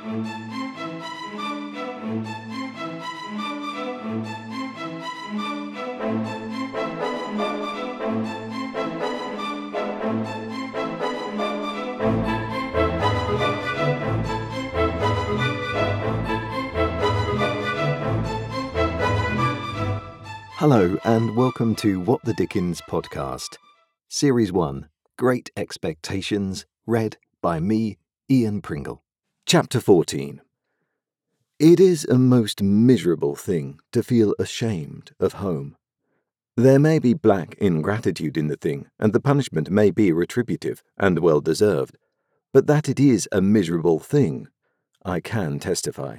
Hello, and welcome to What the Dickens podcast, Series 1 Great Expectations, read by me, Ian Pringle. Chapter 14 It is a most miserable thing to feel ashamed of home. There may be black ingratitude in the thing, and the punishment may be retributive and well deserved, but that it is a miserable thing, I can testify.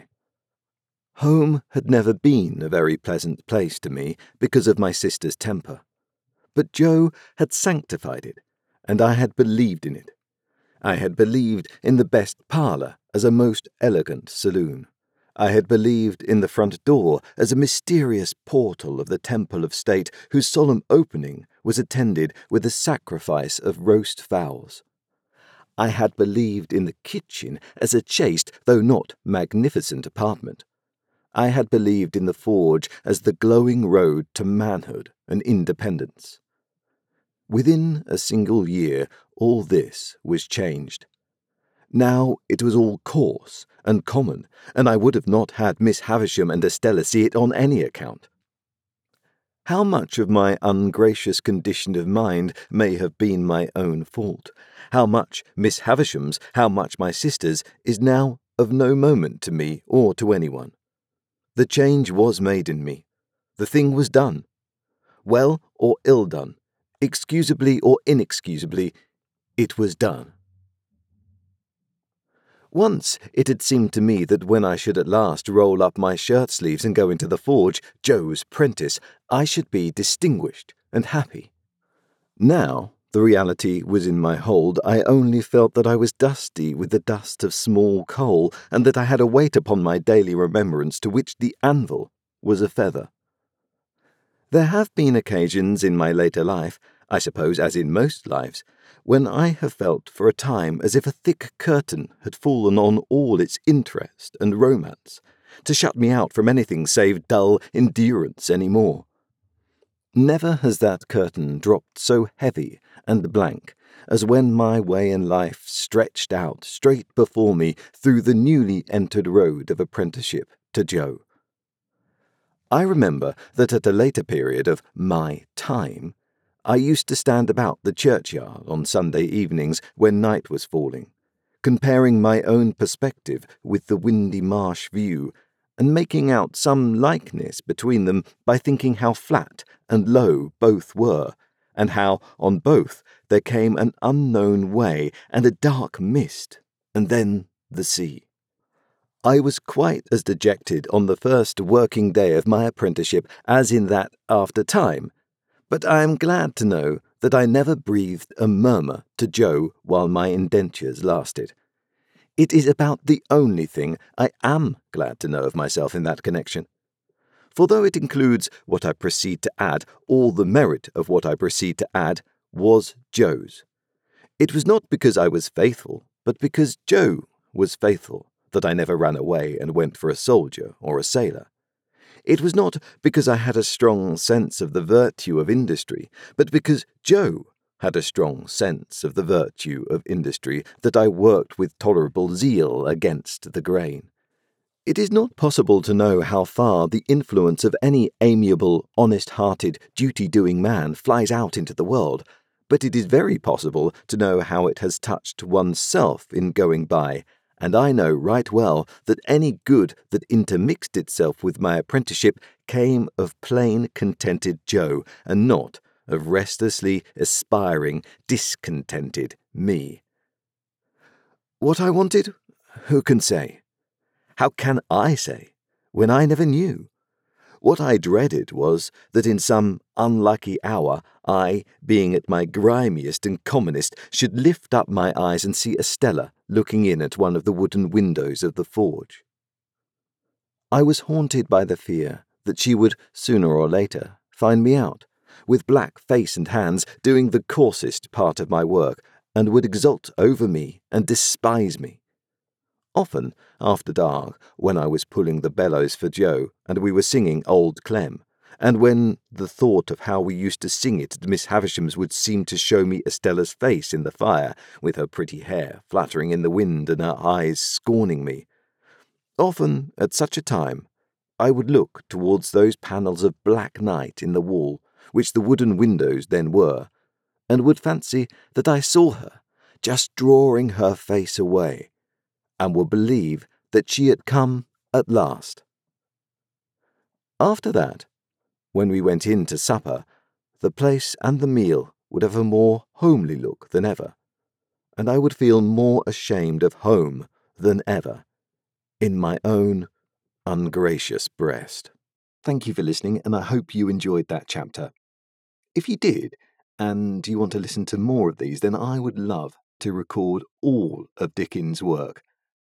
Home had never been a very pleasant place to me because of my sister's temper. But Joe had sanctified it, and I had believed in it. I had believed in the best parlour as a most elegant saloon. I had believed in the front door as a mysterious portal of the temple of state whose solemn opening was attended with the sacrifice of roast fowls. I had believed in the kitchen as a chaste, though not magnificent apartment. I had believed in the forge as the glowing road to manhood and independence. Within a single year, all this was changed. Now it was all coarse and common, and I would have not had Miss Havisham and Estella see it on any account. How much of my ungracious condition of mind may have been my own fault, how much Miss Havisham's, how much my sister's, is now of no moment to me or to anyone. The change was made in me. The thing was done. Well or ill done, excusably or inexcusably, it was done. Once it had seemed to me that when I should at last roll up my shirt sleeves and go into the forge, Joe's prentice, I should be distinguished and happy. Now the reality was in my hold. I only felt that I was dusty with the dust of small coal, and that I had a weight upon my daily remembrance to which the anvil was a feather. There have been occasions in my later life, I suppose as in most lives, when I have felt for a time as if a thick curtain had fallen on all its interest and romance, to shut me out from anything save dull endurance any more. Never has that curtain dropped so heavy and blank as when my way in life stretched out straight before me through the newly entered road of apprenticeship to Joe. I remember that at a later period of my time, I used to stand about the churchyard on Sunday evenings when night was falling, comparing my own perspective with the windy marsh view and making out some likeness between them by thinking how flat and low both were, and how on both there came an unknown way and a dark mist, and then the sea. I was quite as dejected on the first working day of my apprenticeship as in that after time, but I am glad to know that I never breathed a murmur to Joe while my indentures lasted. It is about the only thing I am glad to know of myself in that connection. For though it includes what I proceed to add, all the merit of what I proceed to add was Joe's. It was not because I was faithful, but because Joe was faithful, that I never ran away and went for a soldier or a sailor. It was not because I had a strong sense of the virtue of industry, but because Joe had a strong sense of the virtue of industry that I worked with tolerable zeal against the grain. It is not possible to know how far the influence of any amiable, honest hearted, duty doing man flies out into the world, but it is very possible to know how it has touched one's self in going by, and I know right well that any good that intermixed itself with my apprenticeship came of plain contented Joe, and not of restlessly aspiring, discontented me. What I wanted, who can say? How can I say, when I never knew? What I dreaded was that in some unlucky hour I, being at my grimiest and commonest, should lift up my eyes and see Estella looking in at one of the wooden windows of the forge. I was haunted by the fear that she would, sooner or later, find me out, with black face and hands, doing the coarsest part of my work, and would exult over me and despise me. Often, after dark, when I was pulling the bellows for Joe and we were singing Old Clem, and when the thought of how we used to sing it at Miss Havisham's would seem to show me Estella's face in the fire, with her pretty hair fluttering in the wind and her eyes scorning me. Often, at such a time, I would look towards those panels of black night in the wall, which the wooden windows then were, and would fancy that I saw her, just drawing her face away, and would believe that she had come at last. After that, when we went in to supper, the place and the meal would have a more homely look than ever, and I would feel more ashamed of home than ever in my own ungracious breast. Thank you for listening, and I hope you enjoyed that chapter. If you did, and you want to listen to more of these, then I would love to record all of Dickens' work,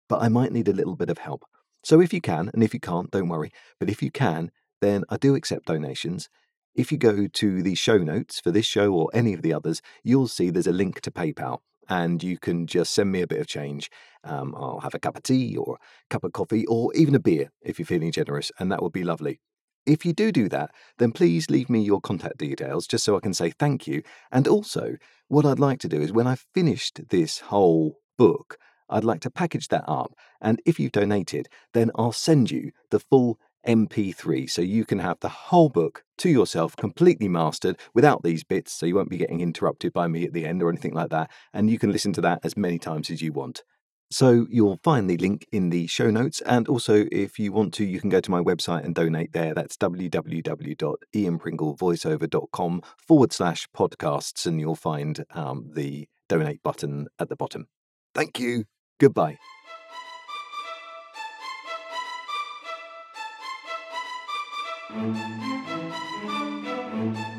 but I might need a little bit of help. So if you can, and if you can't, don't worry, but if you can, then I do accept donations. If you go to the show notes for this show or any of the others, you'll see there's a link to PayPal, and you can just send me a bit of change. Um, I'll have a cup of tea or a cup of coffee or even a beer if you're feeling generous, and that would be lovely. If you do do that, then please leave me your contact details just so I can say thank you. And also, what I'd like to do is when I've finished this whole book, I'd like to package that up. And if you've donated, then I'll send you the full MP3 so you can have the whole book to yourself completely mastered without these bits so you won't be getting interrupted by me at the end or anything like that and you can listen to that as many times as you want. So you'll find the link in the show notes and also if you want to you can go to my website and donate there that's www.ianpringlevoiceover.com forward slash podcasts and you'll find um, the donate button at the bottom. Thank you. Goodbye. Thank you.